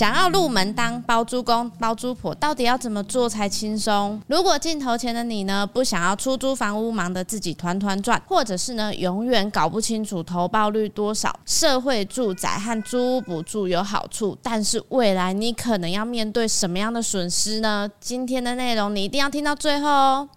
想要入门当包租公、包租婆，到底要怎么做才轻松？如果镜头前的你呢，不想要出租房屋忙得自己团团转，或者是呢，永远搞不清楚投报率多少，社会住宅和租屋补助有好处，但是未来你可能要面对什么样的损失呢？今天的内容你一定要听到最后哦。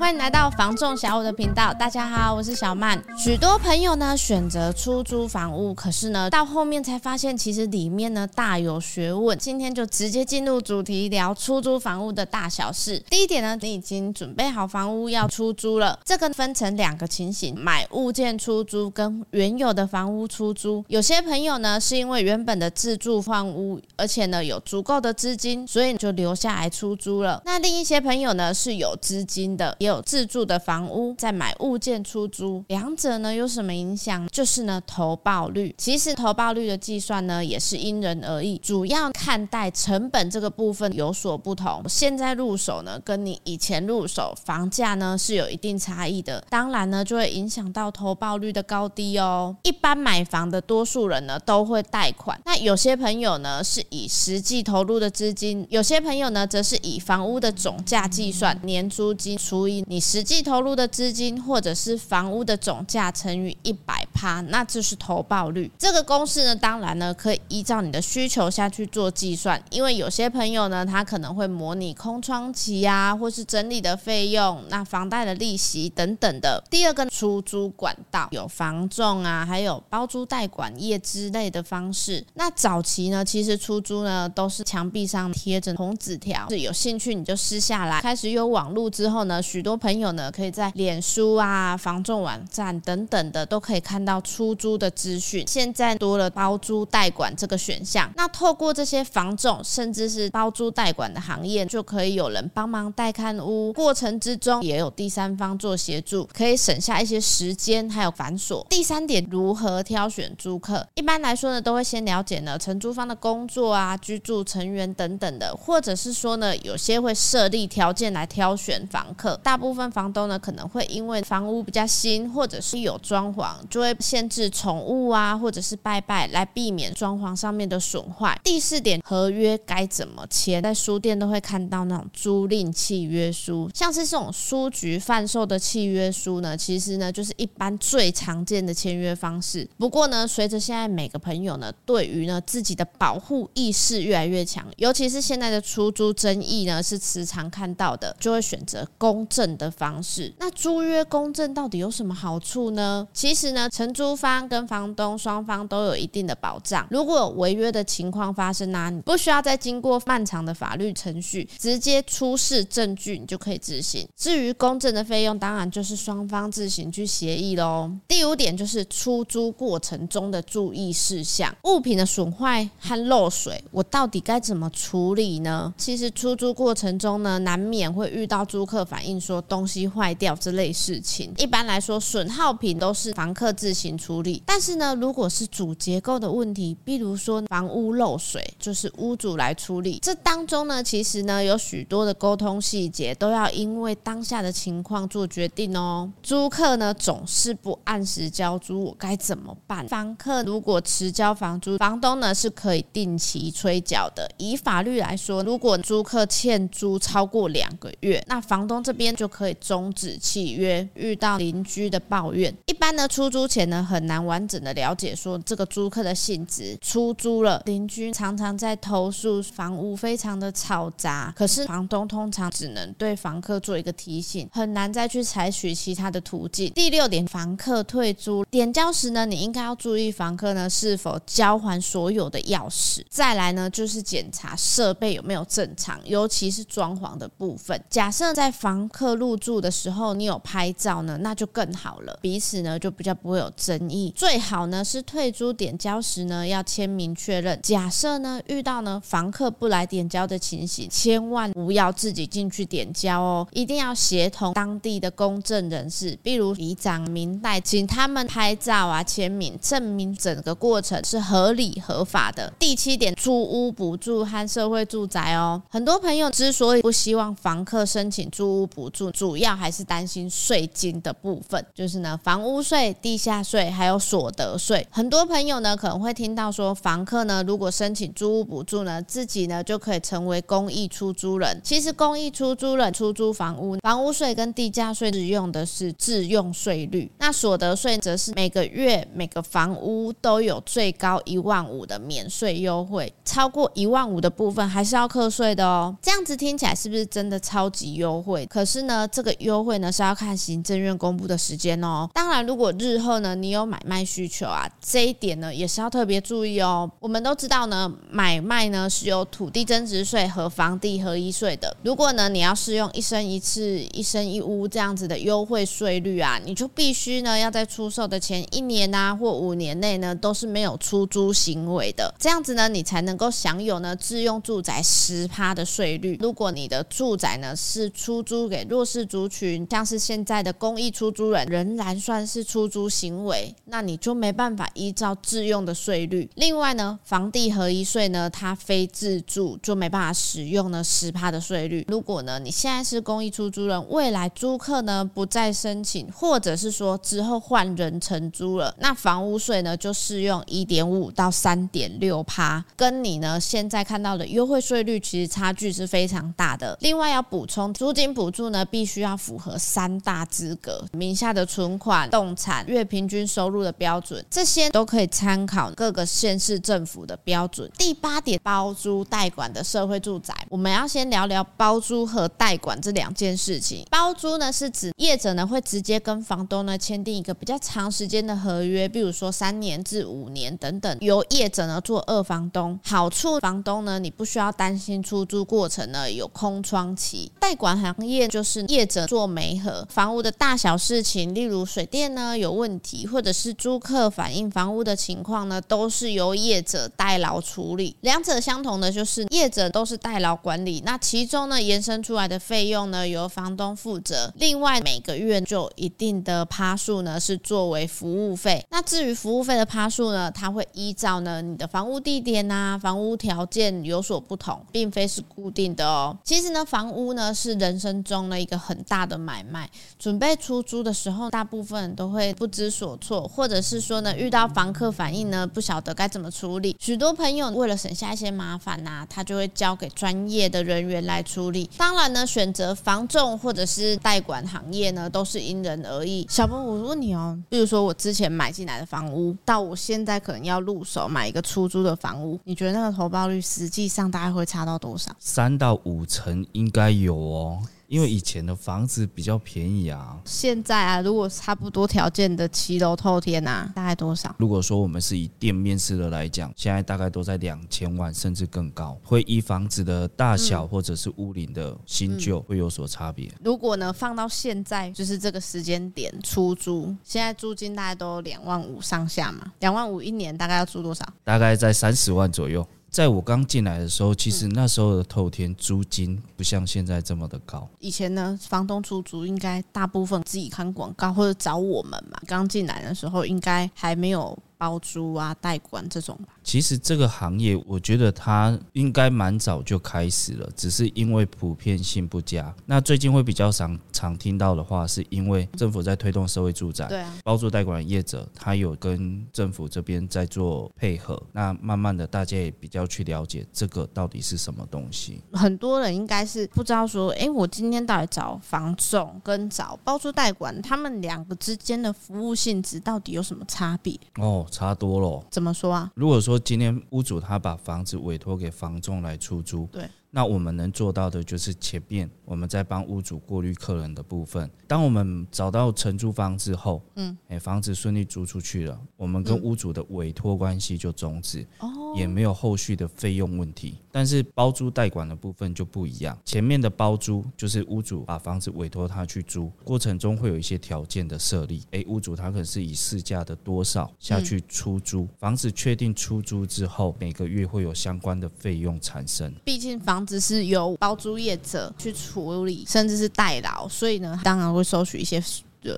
欢迎来到房仲小五的频道，大家好，我是小曼。许多朋友呢选择出租房屋，可是呢到后面才发现，其实里面呢大有学问。今天就直接进入主题，聊出租房屋的大小事。第一点呢，你已经准备好房屋要出租了，这个分成两个情形：买物件出租跟原有的房屋出租。有些朋友呢是因为原本的自住房屋，而且呢有足够的资金，所以就留下来出租了。那另一些朋友呢是有资金的，也有自住的房屋，再买物件出租，两者呢有什么影响？就是呢投报率。其实投报率的计算呢也是因人而异，主要看待成本这个部分有所不同。现在入手呢，跟你以前入手房价呢是有一定差异的，当然呢就会影响到投报率的高低哦。一般买房的多数人呢都会贷款，那有些朋友呢是以实际投入的资金，有些朋友呢则是以房屋的总价计算，年租金除以你实际投入的资金，或者是房屋的总价乘以一百趴，那就是投报率。这个公式呢，当然呢可以依照你的需求下去做计算。因为有些朋友呢，他可能会模拟空窗期啊，或是整理的费用，那房贷的利息等等的。第二个出租管道有房仲啊，还有包租代管业之类的方式。那早期呢，其实出租呢都是墙壁上贴着红纸条，是有兴趣你就撕下来。开始有网络之后呢，许多多朋友呢可以在脸书啊、房仲网站等等的都可以看到出租的资讯。现在多了包租代管这个选项，那透过这些房仲甚至是包租代管的行业，就可以有人帮忙带看屋，过程之中也有第三方做协助，可以省下一些时间还有繁琐。第三点，如何挑选租客？一般来说呢，都会先了解呢承租方的工作啊、居住成员等等的，或者是说呢，有些会设立条件来挑选房客。大部分房东呢，可能会因为房屋比较新，或者是有装潢，就会限制宠物啊，或者是拜拜，来避免装潢上面的损坏。第四点，合约该怎么签？在书店都会看到那种租赁契约书，像是这种书局贩售的契约书呢，其实呢就是一般最常见的签约方式。不过呢，随着现在每个朋友呢，对于呢自己的保护意识越来越强，尤其是现在的出租争议呢是时常看到的，就会选择公证的方式。那租约公证到底有什么好处呢？其实呢，承租方跟房东双方都有一定的保障。如果有违约的情况发生啊，你不需要再经过漫长的法律程序，直接出示证据，你就可以执行。至于公证的费用，当然就是双方自行去协议喽。第五点就是出租过程中的注意事项，物品的损坏和漏水，我到底该怎么处理呢？其实出租过程中呢，难免会遇到租客反映说东西坏掉之类事情。一般来说，损耗品都是房客自行处理。但是呢，如果是主结构的问题，比如说房屋漏水，就是屋主来处理。这当中呢，其实呢有许多的沟通细节，都要因为当下的情况做决定哦。租客呢总是不按时交租，我该怎么办？房客如果迟交房租，房东呢是可以定期催缴的。以法律来说，如果租客欠租超过两个月，那房东这边就可以终止契约。遇到邻居的抱怨，一般呢出租前呢很难完整的了解说这个租客的性质。出租了，邻居常常在投诉房屋非常的嘈杂，可是房东通常只能对房客做一个提醒，很难再去采取其他的途径。第六点，房客退租点交时呢，你应该要注意房客呢是否交还所有的钥匙。再来呢就是检查设备有没有正常，尤其是装潢的部分。假设在房客入住的时候你有拍照呢，那就更好了，彼此呢就比较不会有争议。最好呢是退租点交时呢要签名确认。假设呢遇到呢房客不来点交的情形，千万不要自己进去点交哦，一定要协同当地的公证人士，比如里长、民代，请他们拍照啊签名，证明整个过程是合理合法的。第七点，租屋补助和社会住宅哦，很多朋友之所以不希望房客申请租屋补助，主要还是担心税金的部分，就是呢房屋税、地价价税，还有所得税。很多朋友呢可能会听到说，房客呢如果申请租屋补助呢，自己呢就可以成为公益出租人。其实公益出租人出租房屋，房屋税跟地价税是用的是自用税率，那所得税则是每个月每个房屋都有最高一万五的免税优惠，超过一万五的部分还是要课税的哦。这样子听起来是不是真的超级优惠？可是呢，那这个优惠呢是要看行政院公布的时间哦。当然，如果日后呢你有买卖需求啊，这一点呢也是要特别注意哦。我们都知道呢，买卖呢是有土地增值税和房地合一税的。如果呢你要适用一生一次、一生一屋这样子的优惠税率啊，你就必须呢要在出售的前一年啊或五年内呢都是没有出租行为的，这样子呢你才能够享有呢自用住宅十趴的税率。如果你的住宅呢是出租给弱弱势族群，像是现在的公益出租人，仍然算是出租行为，那你就没办法依照自用的税率。另外呢，房地合一税呢，它非自住就没办法使用呢十趴的税率。如果呢你现在是公益出租人，未来租客呢不再申请，或者是说之后换人承租了，那房屋税呢就适用一点五到三点六趴，跟你呢现在看到的优惠税率其实差距是非常大的。另外要补充，租金补助呢必须要符合三大资格：名下的存款、动产、月平均收入的标准，这些都可以参考各个县市政府的标准。第八点，包租代管的社会住宅，我们要先聊聊包租和代管这两件事情。包租呢是指业者呢会直接跟房东呢签订一个比较长时间的合约，比如说三年至五年等等，由业者呢做二房东。好处，房东呢你不需要担心出租过程呢有空窗期。代管行业就是业者做媒合，房屋的大小事情，例如水电呢有问题，或者是租客反映房屋的情况呢，都是由业者代劳处理。两者相同的就是业者都是代劳管理，那其中呢延伸出来的费用呢由房东负责。另外每个月就一定的趴数呢是作为服务费。那至于服务费的趴数呢，它会依照呢你的房屋地点啊、房屋条件有所不同，并非是固定的哦。其实呢，房屋呢是人生中的一个很大的买卖，准备出租的时候，大部分都会不知所措，或者是说呢遇到房客反应呢不晓得该怎么处理。许多朋友为了省下一些麻烦呐、他就会交给专业的人员来处理。当然呢，选择房仲或者是代管行业呢，都是因人而异。小波，我问你哦，比如说我之前买进来的房屋，到我现在可能要入手买一个出租的房屋，你觉得那个投报率实际上大概会差到多少？三到五成应该有哦。因为以前的房子比较便宜啊，现在啊，如果差不多条件的七楼透天啊，大概多少？如果说我们是以店面式的来讲，现在大概都在两千万甚至更高，会依房子的大小或者是屋龄的新旧会有所差别。如果呢放到现在就是这个时间点出租，现在租金大概都两万五上下嘛，两万五一年大概要租多少？大概在三十万左右。在我刚进来的时候，其实那时候的透天租金不像现在这么的高。以前呢，房东出租应该大部分自己看广告或者找我们嘛。刚进来的时候，应该还没有。包租啊，代管这种吧。其实这个行业，我觉得它应该蛮早就开始了，只是因为普遍性不佳。那最近会比较常常听到的话，是因为政府在推动社会住宅，对啊，包租代管业者他有跟政府这边在做配合。那慢慢的，大家也比较去了解这个到底是什么东西。很多人应该是不知道说，哎，我今天到底找房仲跟找包租代管，他们两个之间的服务性质到底有什么差别？哦。差多了，怎么说啊？如果说今天屋主他把房子委托给房仲来出租，对。那我们能做到的就是前面我们在帮屋主过滤客人的部分。当我们找到承租方之后，嗯，哎，房子顺利租出去了，我们跟屋主的委托关系就终止，哦，也没有后续的费用问题。但是包租代管的部分就不一样，前面的包租就是屋主把房子委托他去租，过程中会有一些条件的设立，哎，屋主他可能是以市价的多少下去出租，房子确定出租之后，每个月会有相关的费用产生。毕竟房子是由包租业者去处理，甚至是代劳，所以呢，当然会收取一些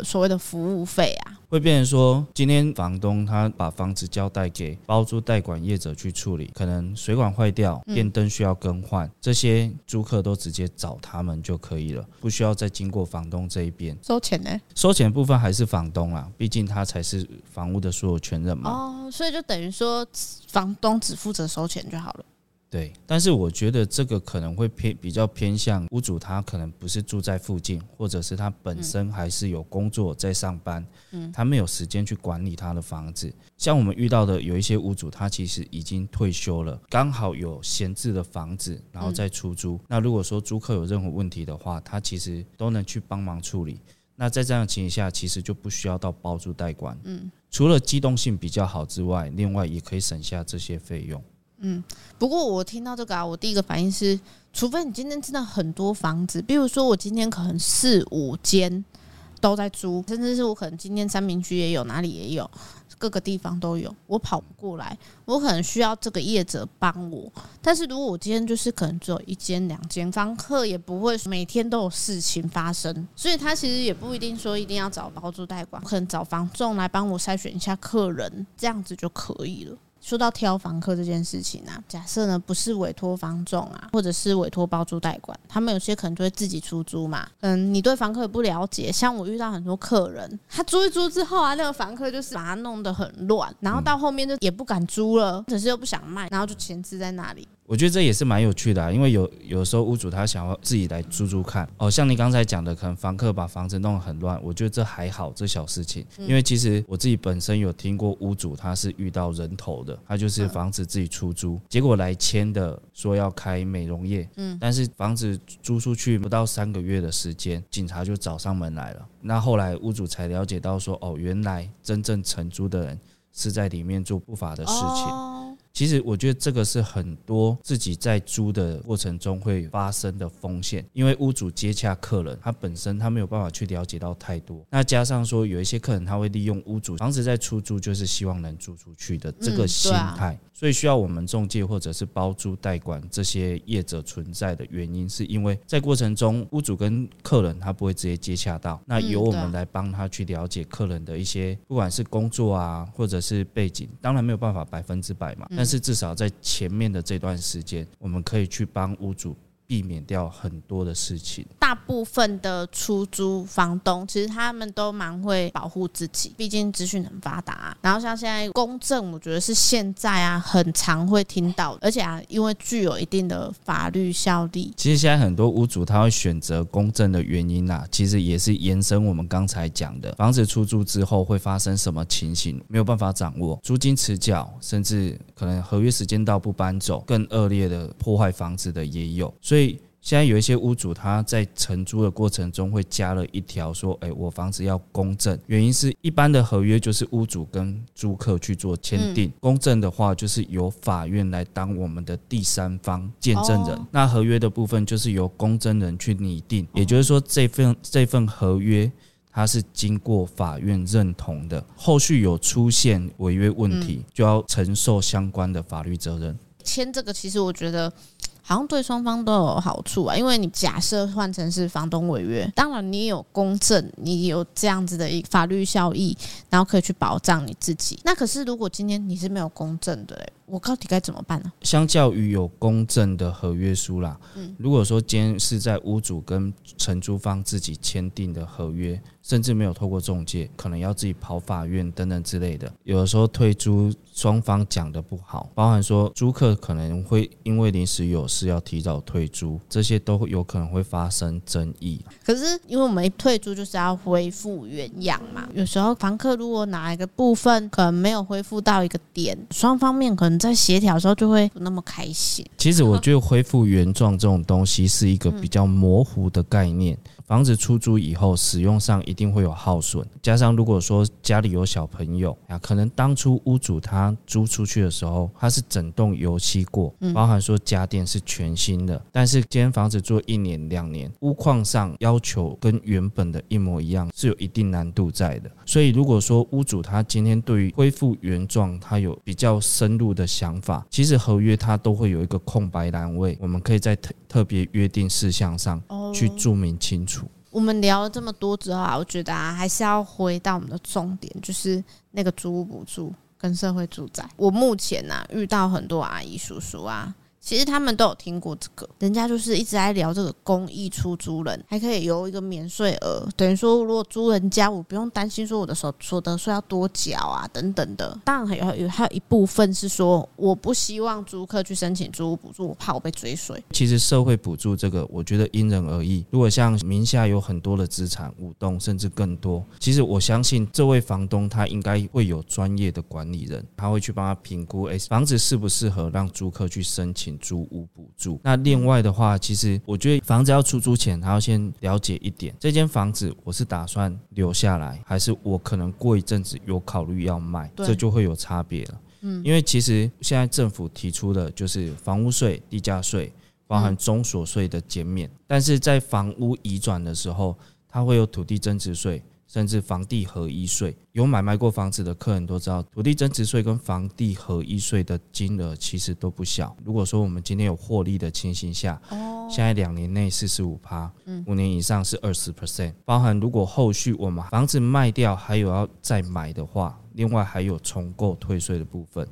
所谓的服务费啊？会变成说，今天房东他把房子交代给包租代管业者去处理，可能水管坏掉、电灯需要更换，这些租客都直接找他们就可以了，不需要再经过房东这一边收钱呢？收钱部分还是房东啊，毕竟他才是房屋的所有权人嘛。哦，所以就等于说，房东只负责收钱就好了。对，但是我觉得这个可能会偏比较偏向屋主，他可能不是住在附近，或者是他本身还是有工作在上班，嗯，他没有时间去管理他的房子。像我们遇到的有一些屋主，他其实已经退休了，刚好有闲置的房子，然后再出租。那如果说租客有任何问题的话，他其实都能去帮忙处理。那在这样的情形下，其实就不需要到包租代管，嗯，除了机动性比较好之外，另外也可以省下这些费用。嗯，不过我听到这个啊，我第一个反应是，除非你今天真的很多房子，比如说我今天可能四五间都在租，甚至是我可能今天三明区也有，哪里也有，各个地方都有，我跑不过来，我可能需要这个业者帮我。但是如果我今天就是可能只有一间两间，房客也不会每天都有事情发生，所以他其实也不一定说一定要找包租代管，可能找房仲来帮我筛选一下客人，这样子就可以了。说到挑房客这件事情啊，假设呢不是委托房仲啊，或者是委托包租代管，他们有些可能就会自己出租嘛。嗯，你对房客也不了解，像我遇到很多客人，他租一租之后啊，那个房客就是把他弄得很乱，然后到后面就也不敢租了，可是又不想卖，然后就闲置在那里。我觉得这也是蛮有趣的啊，因为有有时候屋主他想要自己来租租看哦，像你刚才讲的，可能房客把房子弄得很乱，我觉得这还好，这小事情。因为其实我自己本身有听过屋主他是遇到人头的，他就是房子自己出租，结果来签的说要开美容业，嗯，但是房子租出去不到三个月的时间，警察就找上门来了。那后来屋主才了解到说，哦，原来真正承租的人是在里面做不法的事情。其实我觉得这个是很多自己在租的过程中会发生的风险，因为屋主接洽客人，他本身他没有办法去了解到太多。那加上说有一些客人他会利用屋主房子在出租，就是希望能租出去的这个心态，所以需要我们中介或者是包租代管这些业者存在的原因，是因为在过程中屋主跟客人他不会直接接洽到，那由我们来帮他去了解客人的一些不管是工作啊或者是背景，当然没有办法百分之百嘛。但是至少在前面的这段时间，我们可以去帮屋主。避免掉很多的事情。大部分的出租房东其实他们都蛮会保护自己，毕竟资讯很发达啊。然后像现在公证，我觉得是现在啊很常会听到，而且啊因为具有一定的法律效力。其实现在很多屋主他会选择公证的原因啊，其实也是延伸我们刚才讲的，房子出租之后会发生什么情形，没有办法掌握，租金迟缴，甚至可能合约时间到不搬走，更恶劣的破坏房子的也有，所以。现在有一些屋主，他在承租的过程中会加了一条说：“哎，我房子要公证。”原因是一般的合约就是屋主跟租客去做签订，公证的话就是由法院来当我们的第三方见证人。那合约的部分就是由公证人去拟定，也就是说这份这份合约它是经过法院认同的，后续有出现违约问题，就要承受相关的法律责任。签这个其实我觉得。好像对双方都有好处啊，因为你假设换成是房东违约，当然你有公证，你有这样子的一法律效益，然后可以去保障你自己。那可是如果今天你是没有公证的，我到底该怎么办呢？相较于有公证的合约书啦，嗯，如果说今天是在屋主跟承租方自己签订的合约。甚至没有透过中介，可能要自己跑法院等等之类的。有的时候退租双方讲的不好，包含说租客可能会因为临时有事要提早退租，这些都有可能会发生争议。可是因为我们一退租就是要恢复原样嘛，有时候房客如果哪一个部分可能没有恢复到一个点，双方面可能在协调的时候就会不那么开心。其实我觉得恢复原状这种东西是一个比较模糊的概念。房子出租以后，使用上一定会有耗损，加上如果说家里有小朋友啊，可能当初屋主他租出去的时候，他是整栋油漆过，包含说家电是全新的，但是今天房子做一年两年，屋况上要求跟原本的一模一样，是有一定难度在的。所以如果说屋主他今天对于恢复原状，他有比较深入的想法，其实合约他都会有一个空白栏位，我们可以在特特别约定事项上去注明清楚。我们聊了这么多之后啊，我觉得啊，还是要回到我们的重点，就是那个租屋补助跟社会住宅。我目前呢、啊，遇到很多阿姨叔叔啊。其实他们都有听过这个，人家就是一直在聊这个公益出租人，还可以有一个免税额，等于说如果租人家，我不用担心说我的所所得税要多缴啊等等的。当然还有有还有一部分是说，我不希望租客去申请租屋补助，我怕我被追税。其实社会补助这个，我觉得因人而异。如果像名下有很多的资产，五栋甚至更多，其实我相信这位房东他应该会有专业的管理人，他会去帮他评估，哎，房子适不适合让租客去申请。租屋补助。那另外的话，其实我觉得房子要出租前，还要先了解一点，这间房子我是打算留下来，还是我可能过一阵子有考虑要卖，这就会有差别了。嗯，因为其实现在政府提出的就是房屋税、地价税，包含中所税的减免，但是在房屋移转的时候，它会有土地增值税。甚至房地合一税，有买卖过房子的客人都知道，土地增值税跟房地合一税的金额其实都不小。如果说我们今天有获利的情形下，现在两年内四十五趴，五年以上是二十 percent，包含如果后续我们房子卖掉还有要再买的话，另外还有重购退税的部分。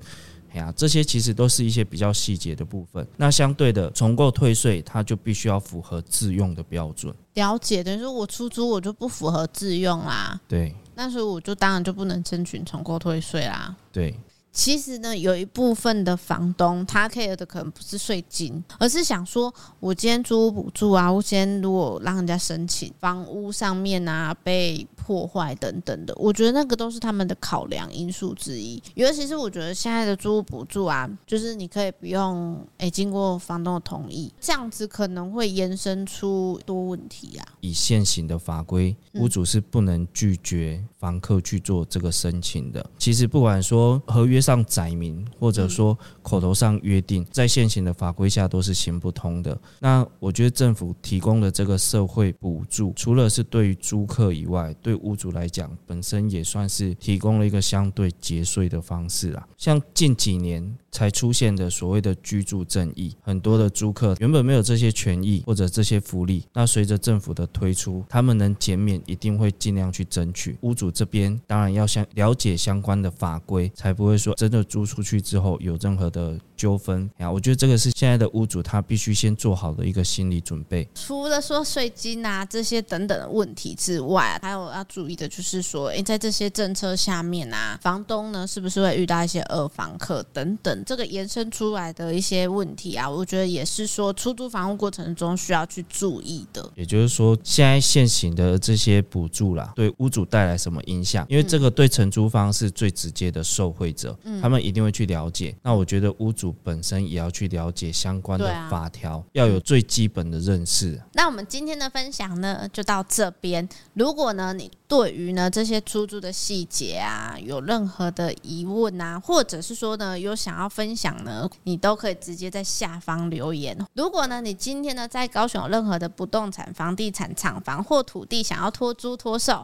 哎呀，这些其实都是一些比较细节的部分。那相对的，重构退税，它就必须要符合自用的标准。了解，等于说我出租我就不符合自用啦。对，那时候我就当然就不能申请重构退税啦。对。其实呢，有一部分的房东他 care 的可能不是税金，而是想说，我今天租屋补助啊，我今天如果让人家申请房屋上面啊被破坏等等的，我觉得那个都是他们的考量因素之一。尤其是我觉得现在的租屋补助啊，就是你可以不用诶、欸、经过房东的同意，这样子可能会延伸出多问题啊。以现行的法规，屋主是不能拒绝房客去做这个申请的。其实不管说合约。上载明，或者说口头上约定，在现行的法规下都是行不通的。那我觉得政府提供的这个社会补助，除了是对于租客以外，对屋主来讲，本身也算是提供了一个相对节税的方式啦。像近几年才出现的所谓的居住正义，很多的租客原本没有这些权益或者这些福利，那随着政府的推出，他们能减免，一定会尽量去争取。屋主这边当然要相了解相关的法规，才不会说。真的租出去之后有任何的纠纷呀？我觉得这个是现在的屋主他必须先做好的一个心理准备。除了说税金啊这些等等的问题之外，还有要注意的就是说，诶，在这些政策下面啊，房东呢是不是会遇到一些二房客等等这个延伸出来的一些问题啊？我觉得也是说出租房屋过程中需要去注意的。也就是说，现在现行的这些补助啦，对屋主带来什么影响？因为这个对承租方是最直接的受惠者。他们一定会去了解。那我觉得屋主本身也要去了解相关的法条，要有最基本的认识。那我们今天的分享呢，就到这边。如果呢，你对于呢这些出租的细节啊，有任何的疑问啊，或者是说呢有想要分享呢，你都可以直接在下方留言。如果呢你今天呢在高雄有任何的不动产、房地产、厂房或土地想要托租托售，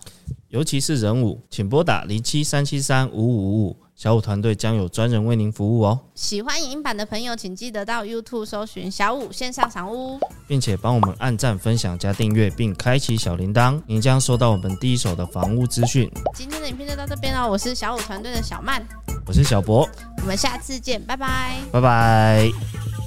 尤其是人物，请拨打零七三七三五五五五。小五团队将有专人为您服务哦。喜欢影音版的朋友，请记得到 YouTube 搜寻小五线上赏屋，并且帮我们按赞、分享、加订阅，并开启小铃铛，您将收到我们第一手的房屋资讯。今天的影片就到这边了，我是小五团队的小曼，我是小博，我们下次见，拜拜，拜拜。